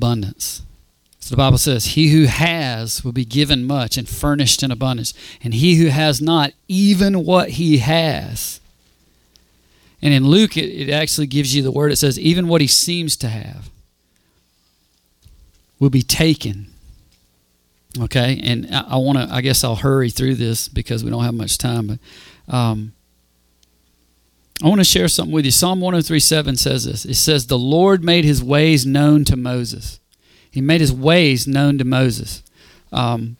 abundance. So the Bible says, He who has will be given much and furnished in abundance, and he who has not, even what he has. And in Luke, it, it actually gives you the word. It says, even what he seems to have will be taken. Okay, and I, I want to. I guess I'll hurry through this because we don't have much time. But um, I want to share something with you. Psalm 1037 says this. It says, "The Lord made His ways known to Moses. He made His ways known to Moses." Um,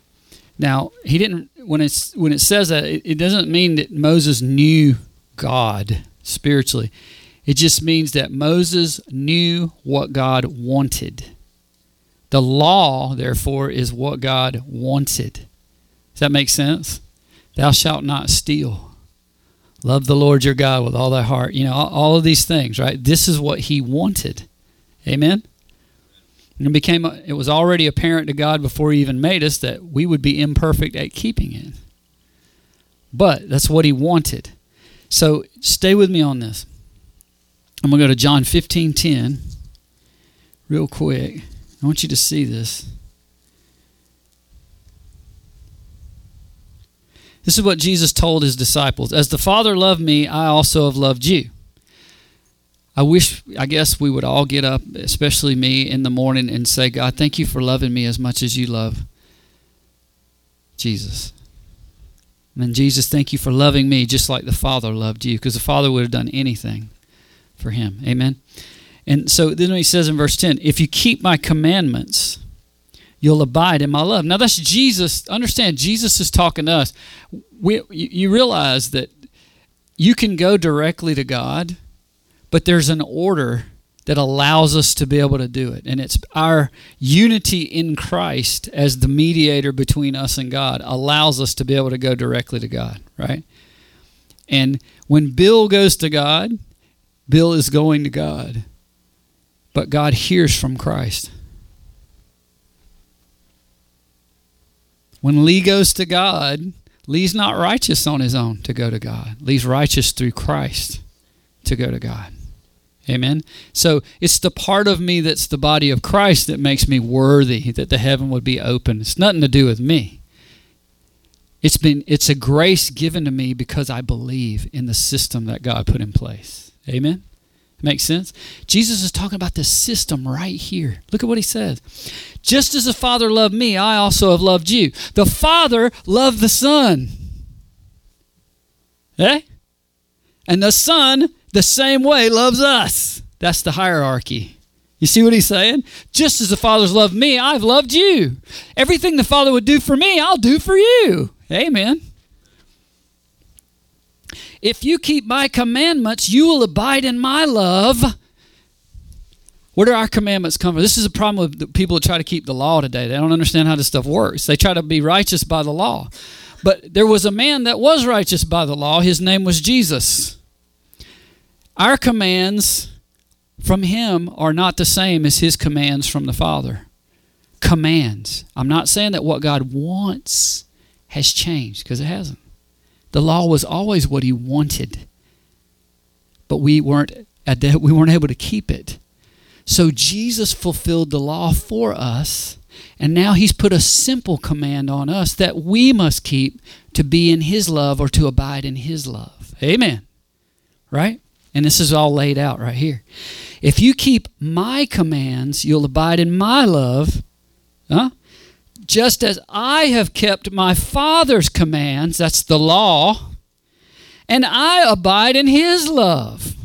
now, He didn't. When it's when it says that, it, it doesn't mean that Moses knew God spiritually. It just means that Moses knew what God wanted. The law, therefore, is what God wanted. Does that make sense? Thou shalt not steal. Love the Lord your God with all thy heart. You know, all of these things, right? This is what he wanted. Amen? And it became it was already apparent to God before he even made us that we would be imperfect at keeping it. But that's what he wanted. So stay with me on this. I'm going to go to John 15 10 real quick. I want you to see this. This is what Jesus told his disciples As the Father loved me, I also have loved you. I wish, I guess we would all get up, especially me, in the morning and say, God, thank you for loving me as much as you love Jesus. And Jesus, thank you for loving me just like the Father loved you, because the Father would have done anything for him. Amen. And so then he says in verse 10 If you keep my commandments, you'll abide in my love. Now that's Jesus. Understand, Jesus is talking to us. We, you realize that you can go directly to God, but there's an order that allows us to be able to do it. And it's our unity in Christ as the mediator between us and God allows us to be able to go directly to God, right? And when Bill goes to God, Bill is going to God. But God hears from Christ. When Lee goes to God, Lee's not righteous on his own to go to God. Lee's righteous through Christ to go to God. Amen. So it's the part of me that's the body of Christ that makes me worthy that the heaven would be open. It's nothing to do with me. It's been it's a grace given to me because I believe in the system that God put in place. Amen. Makes sense? Jesus is talking about the system right here. Look at what he says. Just as the Father loved me, I also have loved you. The Father loved the Son. Eh? And the Son, the same way, loves us. That's the hierarchy. You see what he's saying? Just as the Father's loved me, I've loved you. Everything the Father would do for me, I'll do for you. Amen. If you keep my commandments, you will abide in my love. Where do our commandments come from? This is a problem with people who try to keep the law today. They don't understand how this stuff works. They try to be righteous by the law. But there was a man that was righteous by the law. His name was Jesus. Our commands from him are not the same as his commands from the Father. Commands. I'm not saying that what God wants has changed because it hasn't. The law was always what he wanted, but we weren't we weren't able to keep it. So Jesus fulfilled the law for us, and now he's put a simple command on us that we must keep to be in his love or to abide in his love. Amen. Right? And this is all laid out right here. If you keep my commands, you'll abide in my love. Huh? Just as I have kept my Father's commands, that's the law, and I abide in his love.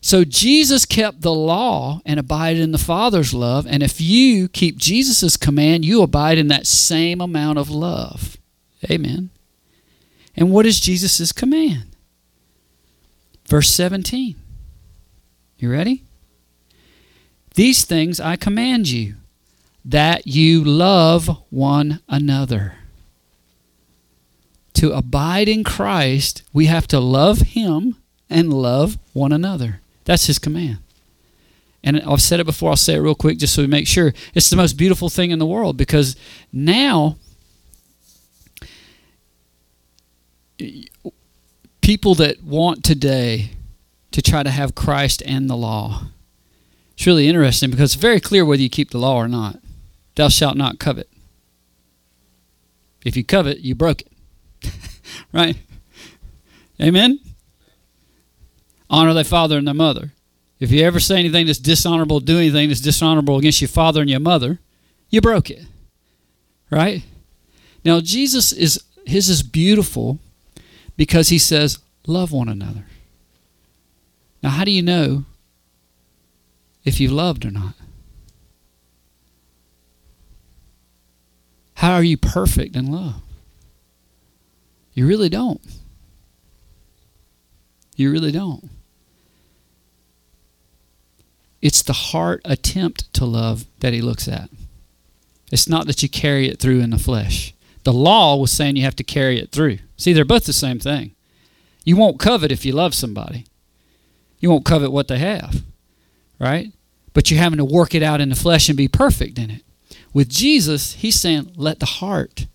So Jesus kept the law and abided in the Father's love, and if you keep Jesus' command, you abide in that same amount of love. Amen. And what is Jesus' command? Verse 17. You ready? These things I command you that you love one another. To abide in Christ, we have to love Him and love one another. That's His command. And I've said it before, I'll say it real quick just so we make sure. It's the most beautiful thing in the world because now people that want today to try to have Christ and the law It's really interesting because it's very clear whether you keep the law or not. Thou shalt not covet. If you covet, you broke it. right? Amen? Honor thy father and thy mother. If you ever say anything that's dishonorable, do anything that's dishonorable against your father and your mother, you broke it. Right? Now, Jesus is, his is beautiful because he says, love one another. Now, how do you know if you've loved or not? How are you perfect in love? You really don't. You really don't. It's the heart attempt to love that he looks at. It's not that you carry it through in the flesh. The law was saying you have to carry it through. See, they're both the same thing. You won't covet if you love somebody. You won't covet what they have, right? But you're having to work it out in the flesh and be perfect in it. With Jesus, he's saying, let the heart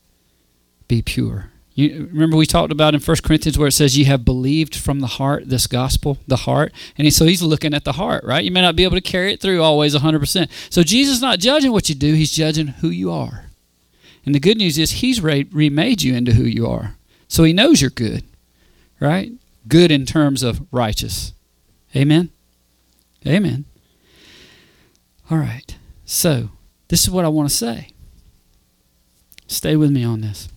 be pure. You remember we talked about in 1 Corinthians where it says you have believed from the heart this gospel, the heart. And he, so he's looking at the heart, right? You may not be able to carry it through always 100%. So Jesus is not judging what you do, he's judging who you are. And the good news is he's re- remade you into who you are. So he knows you're good, right? Good in terms of righteous. Amen. Amen. All right. So, this is what I want to say. Stay with me on this.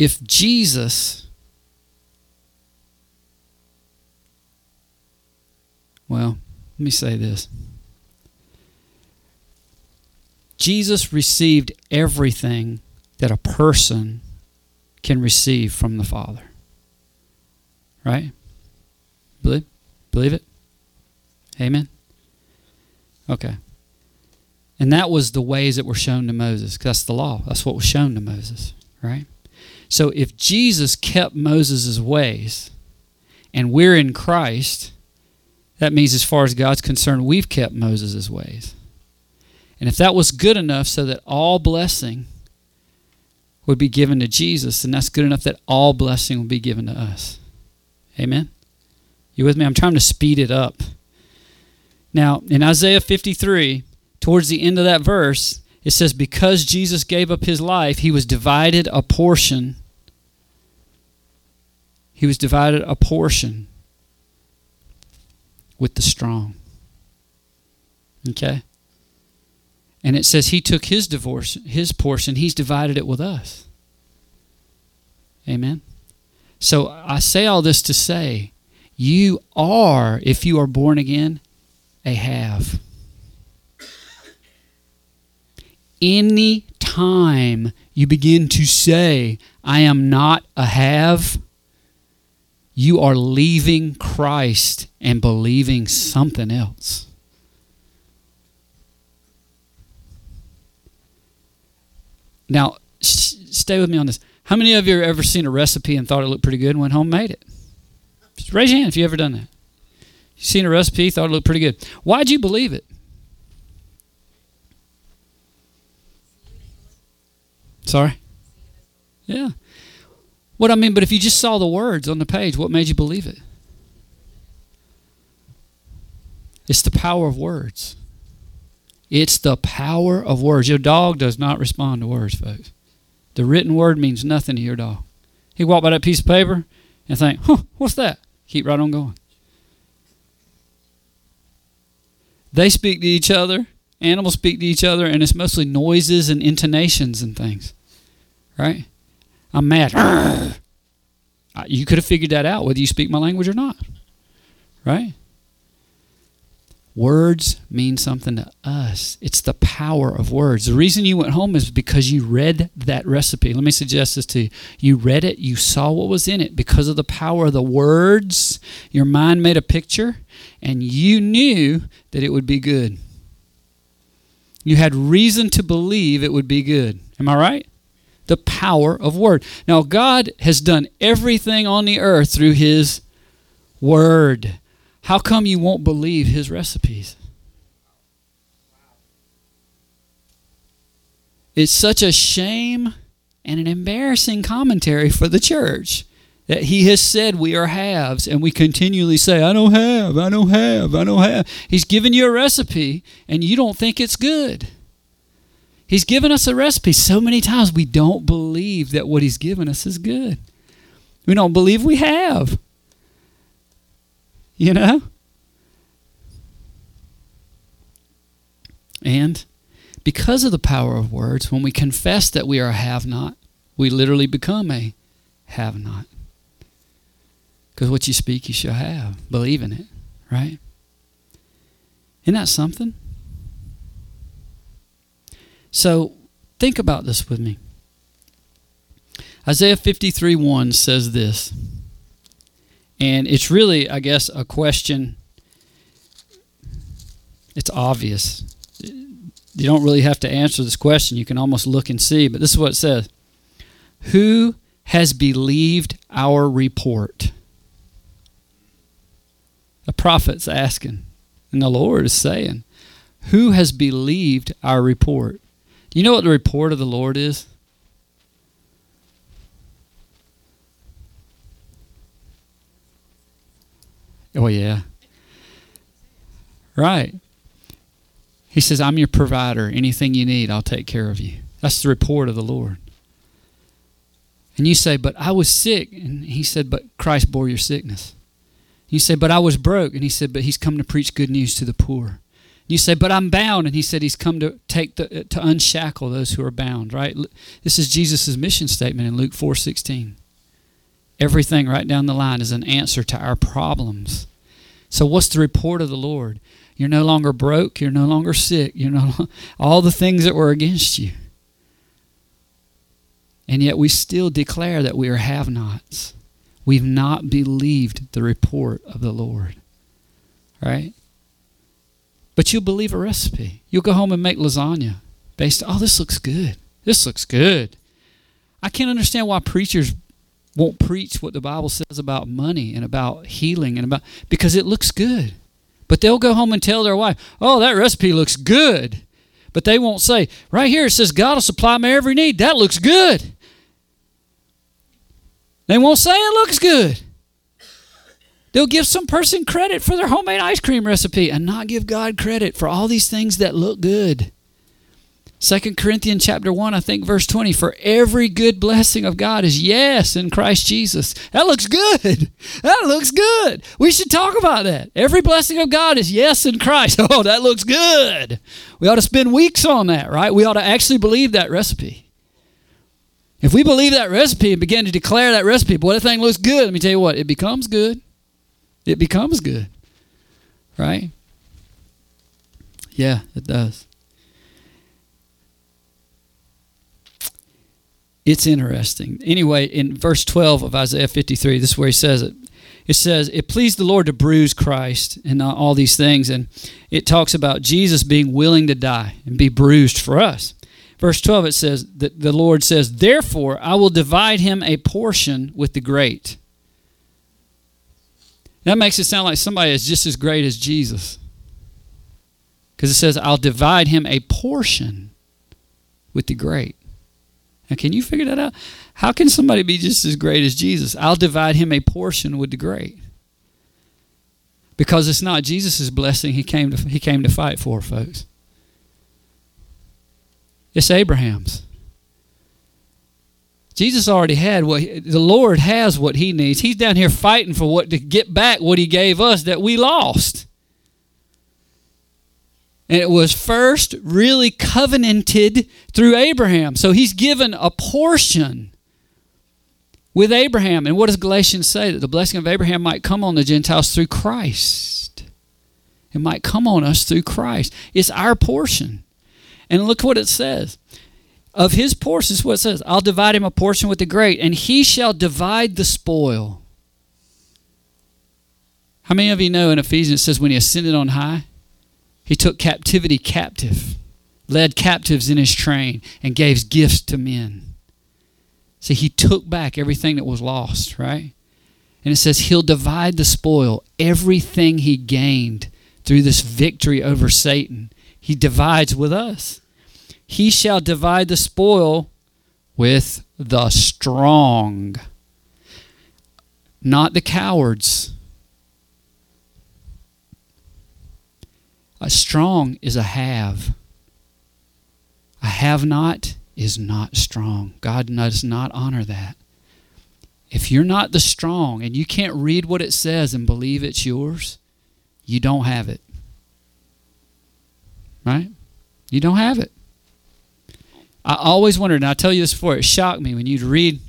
if Jesus, well, let me say this Jesus received everything that a person can receive from the Father. Right? Believe? Believe it? Amen? Okay. And that was the ways that were shown to Moses. That's the law. That's what was shown to Moses, right? So if Jesus kept Moses' ways and we're in Christ, that means as far as God's concerned, we've kept Moses' ways. And if that was good enough so that all blessing would be given to Jesus, then that's good enough that all blessing will be given to us. Amen? You with me? I'm trying to speed it up. Now, in Isaiah 53, towards the end of that verse, it says, Because Jesus gave up his life, he was divided a portion. He was divided a portion with the strong. Okay? And it says he took his divorce, his portion, he's divided it with us. Amen. So I say all this to say, you are, if you are born again, a have any time you begin to say, I am not a have, you are leaving Christ and believing something else. Now, stay with me on this. How many of you have ever seen a recipe and thought it looked pretty good and went home and made it? Just raise your hand if you ever done that. Seen a recipe, thought it looked pretty good. Why'd you believe it? Sorry? Yeah. What I mean, but if you just saw the words on the page, what made you believe it? It's the power of words. It's the power of words. Your dog does not respond to words, folks. The written word means nothing to your dog. He walk by that piece of paper and think, huh, what's that? Keep right on going. They speak to each other, animals speak to each other, and it's mostly noises and intonations and things. Right? I'm mad. You could have figured that out whether you speak my language or not. Right? Words mean something to us. It's the power of words. The reason you went home is because you read that recipe. Let me suggest this to you. You read it, you saw what was in it. Because of the power of the words, your mind made a picture, and you knew that it would be good. You had reason to believe it would be good. Am I right? the power of word. Now, God has done everything on the earth through His word. How come you won't believe His recipes? It's such a shame and an embarrassing commentary for the church that He has said we are haves, and we continually say, I don't have, I don't have, I don't have. He's given you a recipe, and you don't think it's good. He's given us a recipe so many times we don't believe that what He's given us is good. We don't believe we have. You know? And because of the power of words, when we confess that we are a have not, we literally become a have not. Because what you speak, you shall have. Believe in it, right? Isn't that something? So think about this with me. Isaiah 53 1 says this. And it's really, I guess, a question. It's obvious. You don't really have to answer this question. You can almost look and see. But this is what it says Who has believed our report? The prophet's asking, and the Lord is saying, Who has believed our report? Do you know what the report of the Lord is? Oh, yeah. Right. He says, I'm your provider. Anything you need, I'll take care of you. That's the report of the Lord. And you say, But I was sick. And he said, But Christ bore your sickness. You say, But I was broke. And he said, But he's come to preach good news to the poor. You say, But I'm bound. And he said, He's come to take the, to unshackle those who are bound, right? This is Jesus' mission statement in Luke 4 16. Everything right down the line is an answer to our problems. So, what's the report of the Lord? You're no longer broke. You're no longer sick. You're no all the things that were against you. And yet we still declare that we are have nots. We've not believed the report of the Lord. Right? But you'll believe a recipe. You'll go home and make lasagna based, oh, this looks good. This looks good. I can't understand why preachers won't preach what the Bible says about money and about healing and about because it looks good. But they'll go home and tell their wife, "Oh, that recipe looks good." But they won't say, "Right here it says God will supply my every need." That looks good. They won't say it looks good. They'll give some person credit for their homemade ice cream recipe and not give God credit for all these things that look good. Second Corinthians chapter 1, I think verse 20, for every good blessing of God is yes in Christ Jesus. That looks good. That looks good. We should talk about that. Every blessing of God is yes in Christ. Oh, that looks good. We ought to spend weeks on that, right? We ought to actually believe that recipe. If we believe that recipe and begin to declare that recipe, boy, that thing looks good. Let me tell you what, it becomes good. It becomes good. Right? Yeah, it does. It's interesting. Anyway, in verse 12 of Isaiah 53, this is where he says it. It says, It pleased the Lord to bruise Christ and all these things. And it talks about Jesus being willing to die and be bruised for us. Verse 12, it says that the Lord says, Therefore I will divide him a portion with the great. That makes it sound like somebody is just as great as Jesus. Because it says, I'll divide him a portion with the great. Now, can you figure that out? How can somebody be just as great as Jesus? I'll divide him a portion with the great. Because it's not Jesus' blessing he came to, he came to fight for, folks. It's Abraham's. Jesus already had what he, the Lord has what he needs. He's down here fighting for what to get back what he gave us that we lost. And it was first really covenanted through Abraham. So he's given a portion with Abraham. And what does Galatians say? That the blessing of Abraham might come on the Gentiles through Christ. It might come on us through Christ. It's our portion. And look what it says. Of his portion, is what it says. I'll divide him a portion with the great, and he shall divide the spoil. How many of you know in Ephesians it says when he ascended on high, he took captivity captive, led captives in his train, and gave gifts to men. See, he took back everything that was lost, right? And it says he'll divide the spoil, everything he gained through this victory over Satan. He divides with us. He shall divide the spoil with the strong. not the cowards. A strong is a have. A have not is not strong. God does not honor that. If you're not the strong and you can't read what it says and believe it's yours, you don't have it. Right? You don't have it. I always wondered, and I tell you this before, it shocked me when you'd read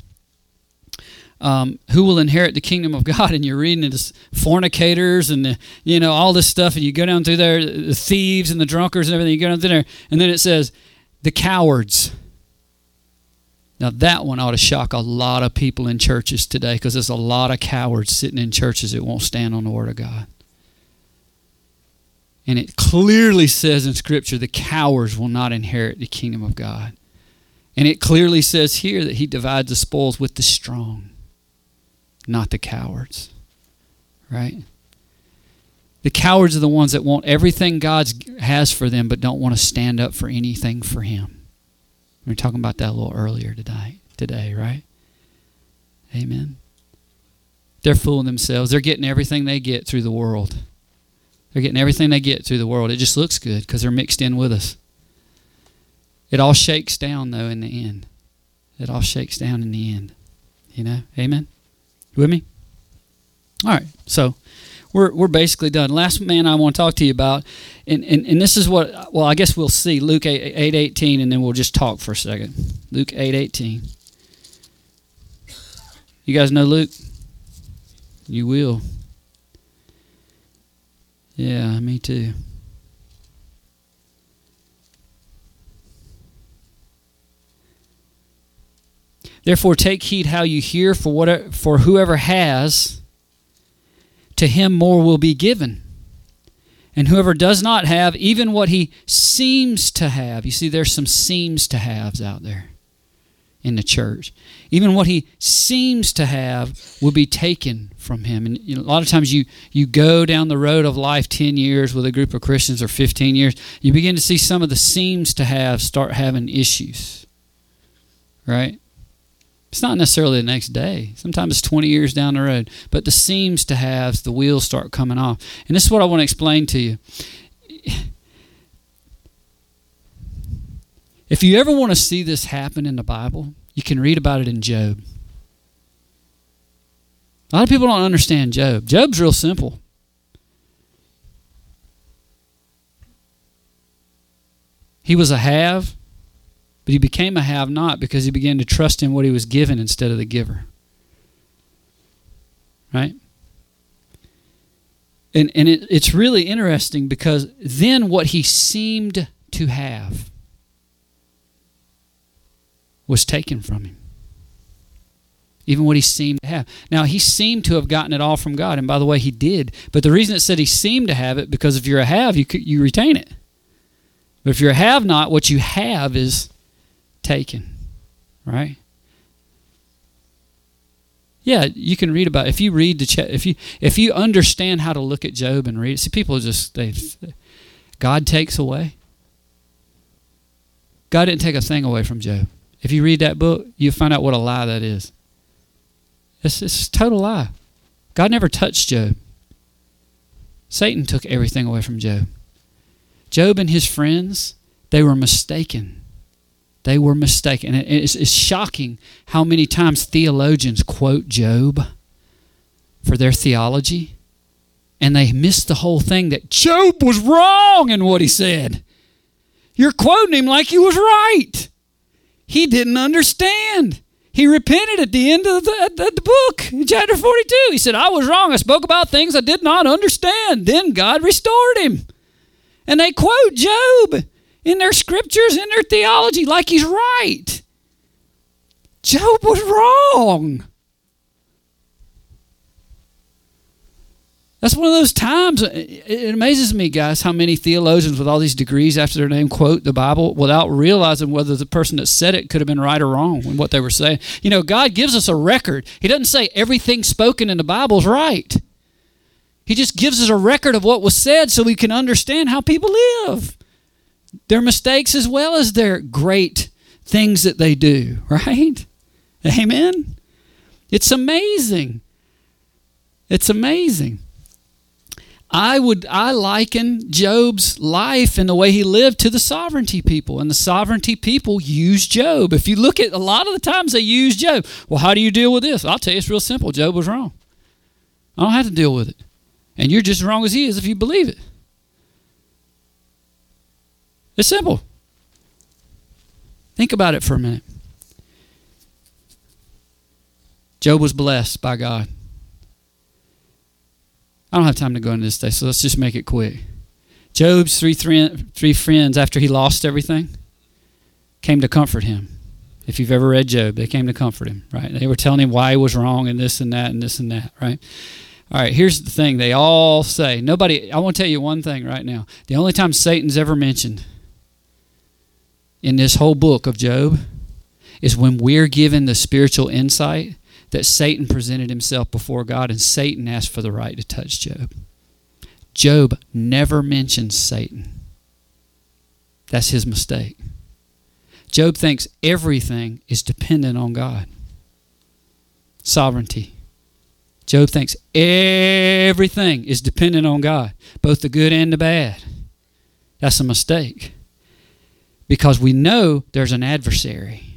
um, who will inherit the kingdom of God, and you're reading this fornicators and the, you know all this stuff, and you go down through there, the thieves and the drunkards and everything. You go down through there, and then it says the cowards. Now that one ought to shock a lot of people in churches today, because there's a lot of cowards sitting in churches that won't stand on the word of God. And it clearly says in Scripture the cowards will not inherit the kingdom of God. And it clearly says here that he divides the spoils with the strong not the cowards. Right? The cowards are the ones that want everything God has for them but don't want to stand up for anything for Him. We were talking about that a little earlier today, today, right? Amen. They're fooling themselves. They're getting everything they get through the world. They're getting everything they get through the world. It just looks good because they're mixed in with us. It all shakes down, though, in the end. It all shakes down in the end. You know? Amen? You with me? All right. So we're, we're basically done. Last man I want to talk to you about, and, and, and this is what, well, I guess we'll see Luke 8, 8 18, and then we'll just talk for a second. Luke 8 18. You guys know Luke? You will. Yeah, me too. Therefore, take heed how you hear, for, whatever, for whoever has, to him more will be given. And whoever does not have, even what he seems to have, you see, there's some seems to haves out there in the church. Even what he seems to have will be taken from him. And a lot of times you, you go down the road of life 10 years with a group of Christians or 15 years, you begin to see some of the seems to have start having issues. Right? It's not necessarily the next day. Sometimes it's 20 years down the road. But the seems to have, the wheels start coming off. And this is what I want to explain to you. If you ever want to see this happen in the Bible, you can read about it in Job. A lot of people don't understand Job. Job's real simple. He was a have, but he became a have not because he began to trust in what he was given instead of the giver. Right? And, and it, it's really interesting because then what he seemed to have was taken from him. Even what he seemed to have. Now, he seemed to have gotten it all from God. And by the way, he did. But the reason it said he seemed to have it, because if you're a have, you, you retain it. But if you're a have not, what you have is taken, right? Yeah, you can read about if you read the if you if you understand how to look at Job and read. See, people just they God takes away. God didn't take a thing away from Job. If you read that book, you find out what a lie that is. It's, it's a total lie. God never touched Job. Satan took everything away from Job. Job and his friends, they were mistaken they were mistaken. It's, it's shocking how many times theologians quote Job for their theology, and they miss the whole thing that Job was wrong in what he said. You're quoting him like he was right. He didn't understand. He repented at the end of the, the, book, chapter 42. He said, I was wrong. I spoke about things I did not understand. Then God restored him. And they quote Job in their scriptures, in their theology, like he's right. Job was wrong. That's one of those times. It amazes me, guys, how many theologians with all these degrees after their name quote the Bible without realizing whether the person that said it could have been right or wrong in what they were saying. You know, God gives us a record. He doesn't say everything spoken in the Bible is right. He just gives us a record of what was said so we can understand how people live their mistakes as well as their great things that they do, right? Amen? It's amazing It's amazing. I would I liken Job's life and the way he lived to the sovereignty people, and the sovereignty people use Job. If you look at a lot of the times they use Job. Well, how do you deal with this? I'll tell you, it's real simple. Job was wrong. I don't have to deal with it, and you're just as wrong as he is if you believe it. It's simple. Think about it for a minute. Job was blessed by God. I don't have time to go into this today, so let's just make it quick. Job's three, three, friends, after he lost everything, came to comfort him. If you've ever read Job, they came to comfort him, right? They were telling him why he was wrong and this and that and this and that, right? All right, here's the thing they all say. Nobody, I want to tell you one thing right now. The only time Satan's ever mentioned in this whole book of Job is when we're given the spiritual insight that Satan presented himself before God and Satan asked for the right to touch Job. Job never mentions Satan. That's his mistake. Job thinks everything is dependent on God. Sovereignty. Job thinks everything is dependent on God, both the good and the bad. That's a mistake. Because we know there's an adversary.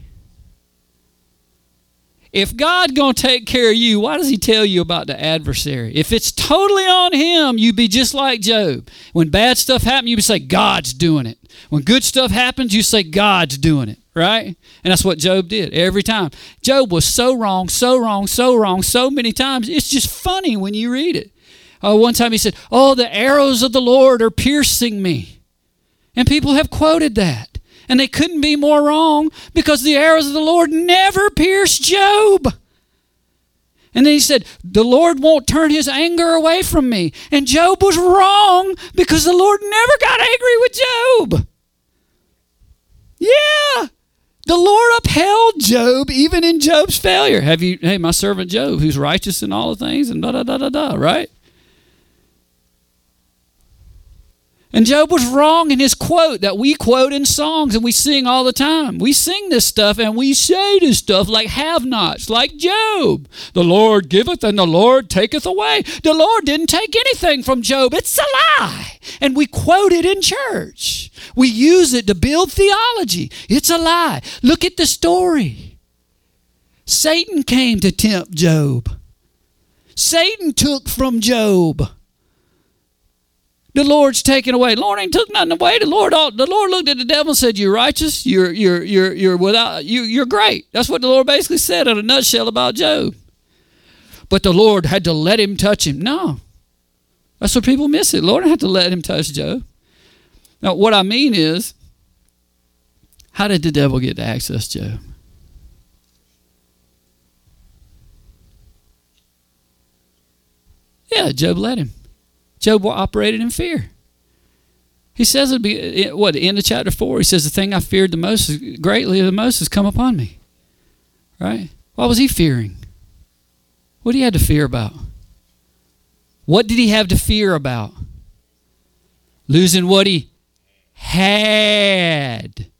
If God going to take care of you, why does he tell you about the adversary? If it's totally on him, you'd be just like Job. When bad stuff happens, you say God's doing it. When good stuff happens, you say God's doing it, right? And that's what Job did every time. Job was so wrong, so wrong, so wrong, so many times. It's just funny when you read it. Uh, one time he said, "Oh, the arrows of the Lord are piercing me," and people have quoted that. And they couldn't be more wrong because the arrows of the Lord never pierced Job. And then he said, The Lord won't turn his anger away from me. And Job was wrong because the Lord never got angry with Job. Yeah. The Lord upheld Job even in Job's failure. Have you, hey, my servant Job, who's righteous in all the things, and da da da da da, right? And Job was wrong in his quote that we quote in songs and we sing all the time. We sing this stuff and we say this stuff like have nots, like Job. The Lord giveth and the Lord taketh away. The Lord didn't take anything from Job. It's a lie. And we quote it in church. We use it to build theology. It's a lie. Look at the story. Satan came to tempt Job. Satan took from Job the Lord's taken away. The Lord ain't took nothing away. The Lord, the Lord looked at the devil and said, "You're righteous. You're you're you're you're without you. You're great." That's what the Lord basically said in a nutshell about Job. But the Lord had to let him touch him. No, that's what people miss it. The Lord had to let him touch Job. Now, what I mean is, how did the devil get to access Job? Yeah, Job let him. Job operated in fear. He says it'd be what in the end of chapter four. He says the thing I feared the most, greatly the most, has come upon me. Right? What was he fearing? What did he have to fear about? What did he have to fear about? Losing what he had.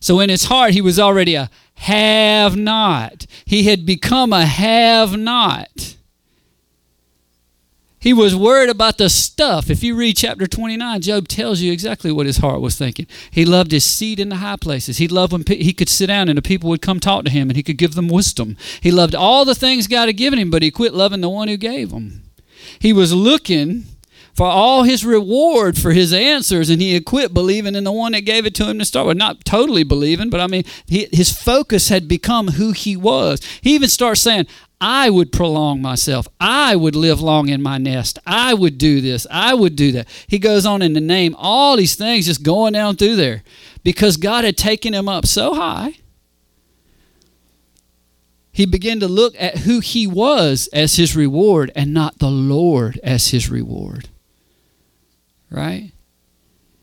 So in his heart, he was already a have not. He had become a have not. He was worried about the stuff. If you read chapter 29, Job tells you exactly what his heart was thinking. He loved his seat in the high places. He loved when he could sit down and the people would come talk to him and he could give them wisdom. He loved all the things God had given him, but he quit loving the one who gave them. He was looking for all his reward for his answers, and he had quit believing in the one that gave it to him to start with. Not totally believing, but I mean, he, his focus had become who he was. He even starts saying, I would prolong myself. I would live long in my nest. I would do this. I would do that. He goes on in the name all these things just going down through there because God had taken him up so high. He began to look at who he was as his reward and not the Lord as his reward. Right?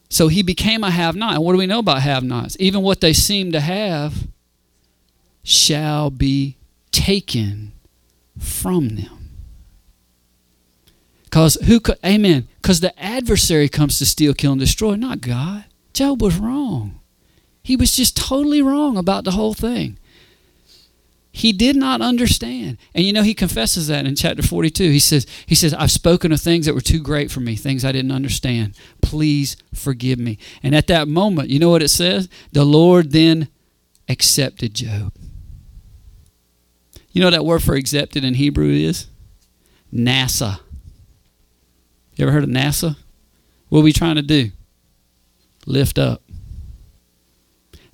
So he became a have not. And what do we know about have nots? Even what they seem to have shall be taken from them. Because who could, amen, because the adversary comes to steal, kill, and destroy, not God. Job was wrong. He was just totally wrong about the whole thing. He did not understand. And you know he confesses that in chapter 42. He says he says I've spoken of things that were too great for me, things I didn't understand. Please forgive me. And at that moment, you know what it says? The Lord then accepted Job. You know what that word for accepted in Hebrew is? NASA. You ever heard of NASA? What are we trying to do? Lift up.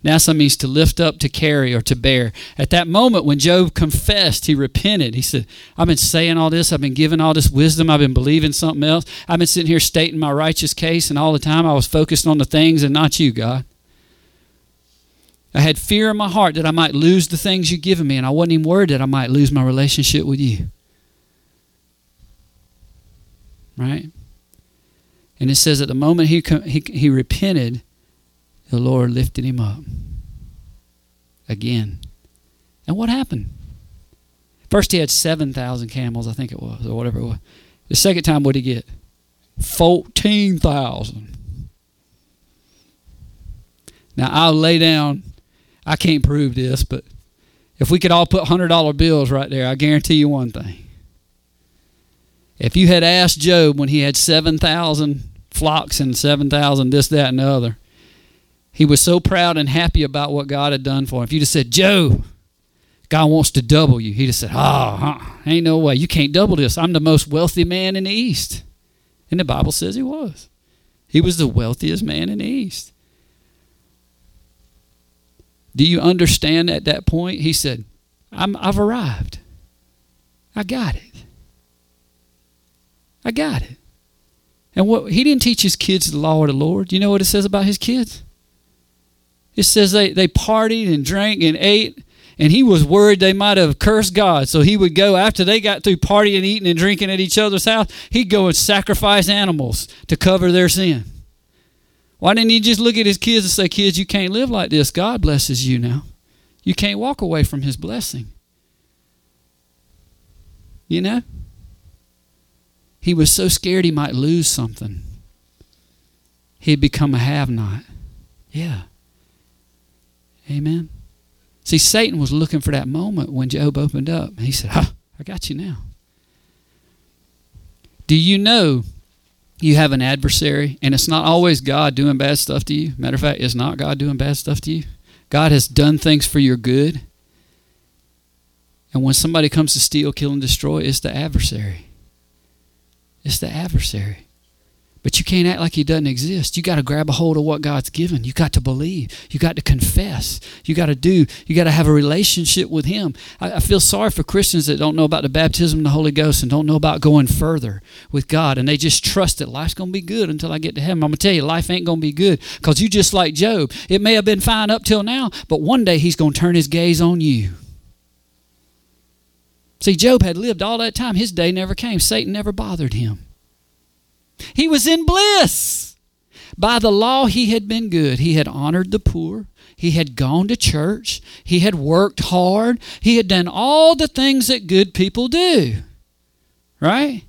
NASA means to lift up, to carry, or to bear. At that moment, when Job confessed, he repented. He said, I've been saying all this. I've been giving all this wisdom. I've been believing something else. I've been sitting here stating my righteous case, and all the time I was focused on the things and not you, God. I had fear in my heart that I might lose the things you've given me, and I wasn't even worried that I might lose my relationship with you. Right? And it says at the moment he, he, he repented, the Lord lifted him up again. And what happened? First, he had 7,000 camels, I think it was, or whatever it was. The second time, what did he get? 14,000. Now, I'll lay down I can't prove this, but if we could all put $100 bills right there, I guarantee you one thing. If you had asked Job when he had 7,000 flocks and 7,000 this, that, and the other, he was so proud and happy about what God had done for him. If you just said, Job, God wants to double you, he'd have said, oh, ain't no way. You can't double this. I'm the most wealthy man in the East. And the Bible says he was. He was the wealthiest man in the East. Do you understand at that point? He said, I'm, I've arrived. I got it. I got it. And what he didn't teach his kids the law of the Lord. You know what it says about his kids? It says they, they partied and drank and ate, and he was worried they might have cursed God. So he would go after they got through partying, eating, and drinking at each other's house, he'd go and sacrifice animals to cover their sin. Why didn't he just look at his kids and say, Kids, you can't live like this. God blesses you now. You can't walk away from his blessing. You know? He was so scared he might lose something. He'd become a have not. Yeah. Amen. See, Satan was looking for that moment when Job opened up. He said, huh, I got you now. Do you know you have an adversary, and it's not always God doing bad stuff to you. Matter of fact, it's not God doing bad stuff to you. God has done things for your good. And when somebody comes to steal, kill, and destroy, it's the adversary. It's the adversary. But you can't act like he doesn't exist. You got to grab a hold of what God's given. You got to believe. You got to confess. You got to do. You got to have a relationship with him. I, I, feel sorry for Christians that don't know about the baptism of the Holy Ghost and don't know about going further with God. And they just trust that life's going to be good until I get to heaven. I'm going to tell you, life ain't going to be good because you just like Job. It may have been fine up till now, but one day he's going to turn his gaze on you. See, Job had lived all that time. His day never came. Satan never bothered him. He was in bliss. By the law, he had been good. He had honored the poor. He had gone to church. He had worked hard. He had done all the things that good people do. Right?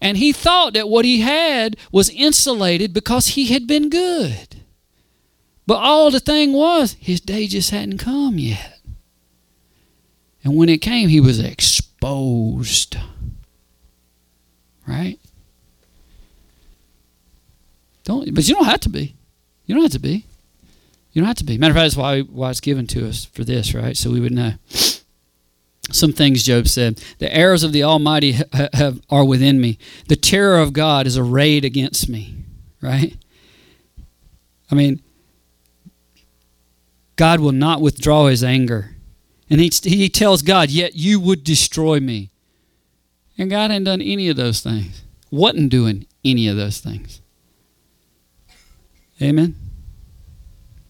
And he thought that what he had was insulated because he had been good. But all the thing was, his day just hadn't come yet. And when it came, he was exposed. Right? Don't, but you don't have to be. You don't have to be. You don't have to be. Matter of fact, that's why, why it's given to us for this, right? So we would know. Some things Job said. The arrows of the Almighty ha- have, are within me. The terror of God is arrayed against me, right? I mean, God will not withdraw his anger. And he, he tells God, Yet you would destroy me. And God hadn't done any of those things, wasn't doing any of those things. Amen.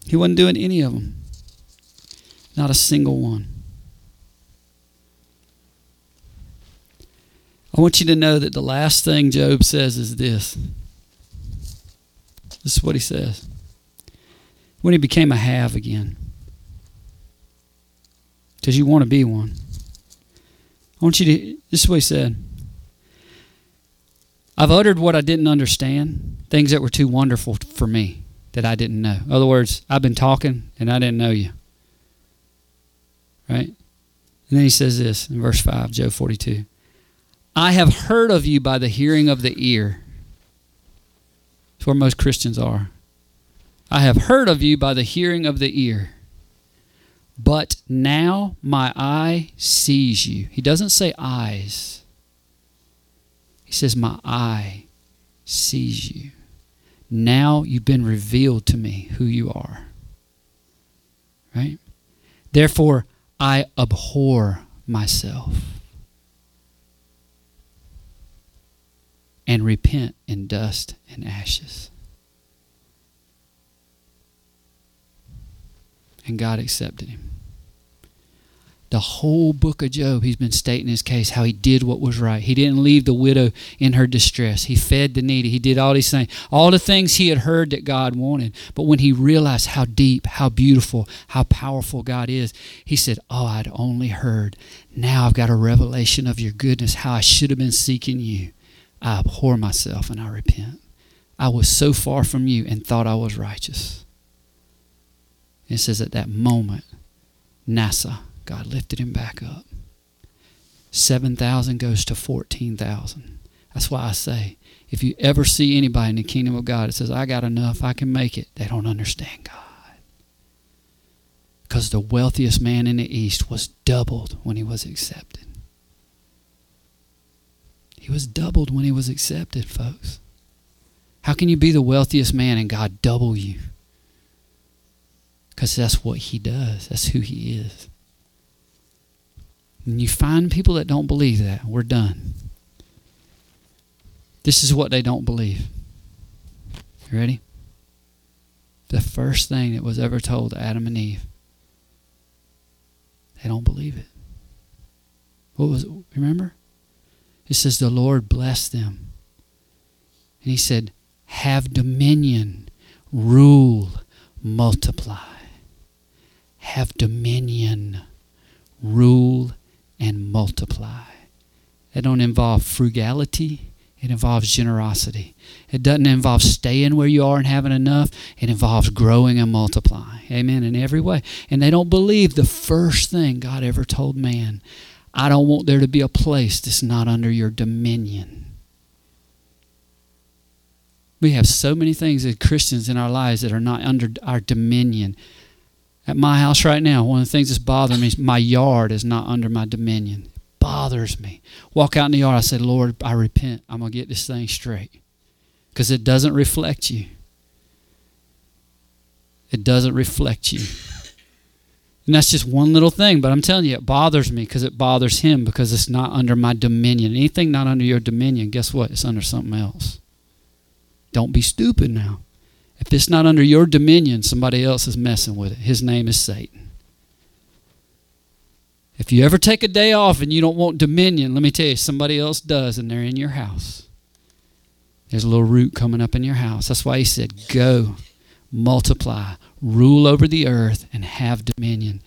He wasn't doing any of them. Not a single one. I want you to know that the last thing Job says is this. This is what he says. When he became a have again. Because you want to be one. I want you to, this is what he said. I've uttered what I didn't understand, things that were too wonderful for me that I didn't know. In other words, I've been talking and I didn't know you. Right? And then he says this in verse 5, Job 42. I have heard of you by the hearing of the ear. That's where most Christians are. I have heard of you by the hearing of the ear. But now my eye sees you. He doesn't say eyes, he says, My eye sees you. Now you've been revealed to me who you are. Right? Therefore, I abhor myself and repent in dust and ashes. And God accepted him the whole book of Job, he's been stating his case, how he did what was right. He didn't leave the widow in her distress. He fed the needy. He did all these things, all the things he had heard that God wanted. But when he realized how deep, how beautiful, how powerful God is, he said, Oh, I'd only heard. Now I've got a revelation of your goodness, how I should have been seeking you. I abhor myself and I repent. I was so far from you and thought I was righteous. It says at that moment, Manasseh God lifted him back up. 7,000 goes to 14,000. That's why I say, if you ever see anybody in the kingdom of God that says, I got enough, I can make it, they don't understand God. Because the wealthiest man in the East was doubled when he was accepted. He was doubled when he was accepted, folks. How can you be the wealthiest man and God double you? Because that's what he does, that's who he is. You find people that don't believe that, we're done. This is what they don't believe. You ready? The first thing that was ever told to Adam and Eve. They don't believe it. What was it? Remember? It says the Lord blessed them. And he said, Have dominion, rule, multiply. Have dominion, rule, and multiply. It don't involve frugality. It involves generosity. It doesn't involve staying where you are and having enough. It involves growing and multiplying. Amen. In every way. And they don't believe the first thing God ever told man. I don't want there to be a place that's not under your dominion. We have so many things as Christians in our lives that are not under our dominion. At my house right now, one of the things that's bothering me is my yard is not under my dominion. It bothers me. Walk out in the yard, I say, Lord, I repent. I'm going to get this thing straight. Because it doesn't reflect you. It doesn't reflect you. And that's just one little thing, but I'm telling you, it bothers me because it bothers him because it's not under my dominion. Anything not under your dominion, guess what? It's under something else. Don't be stupid now. If it's not under your dominion, somebody else is messing with it. His name is Satan. If you ever take a day off and you don't want dominion, let me tell you, somebody else does, and they're in your house. There's a little root coming up in your house. That's why he said, Go, multiply, rule over the earth, and have dominion.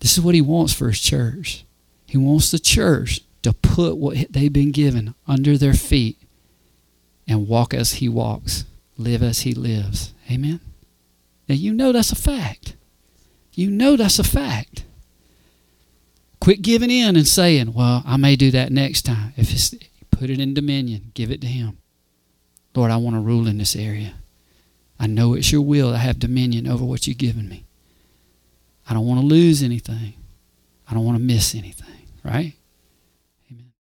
This is what he wants for his church. He wants the church to put what they've been given under their feet and walk as he walks live as he lives. Amen? Now, you know that's a fact. You know that's a fact. Quit giving in and saying, well, I may do that next time. If it's, put it in dominion, give it to him. Lord, I want to rule in this area. I know it's your will I have dominion over what you've given me. I don't want to lose anything. I don't want to miss anything, right?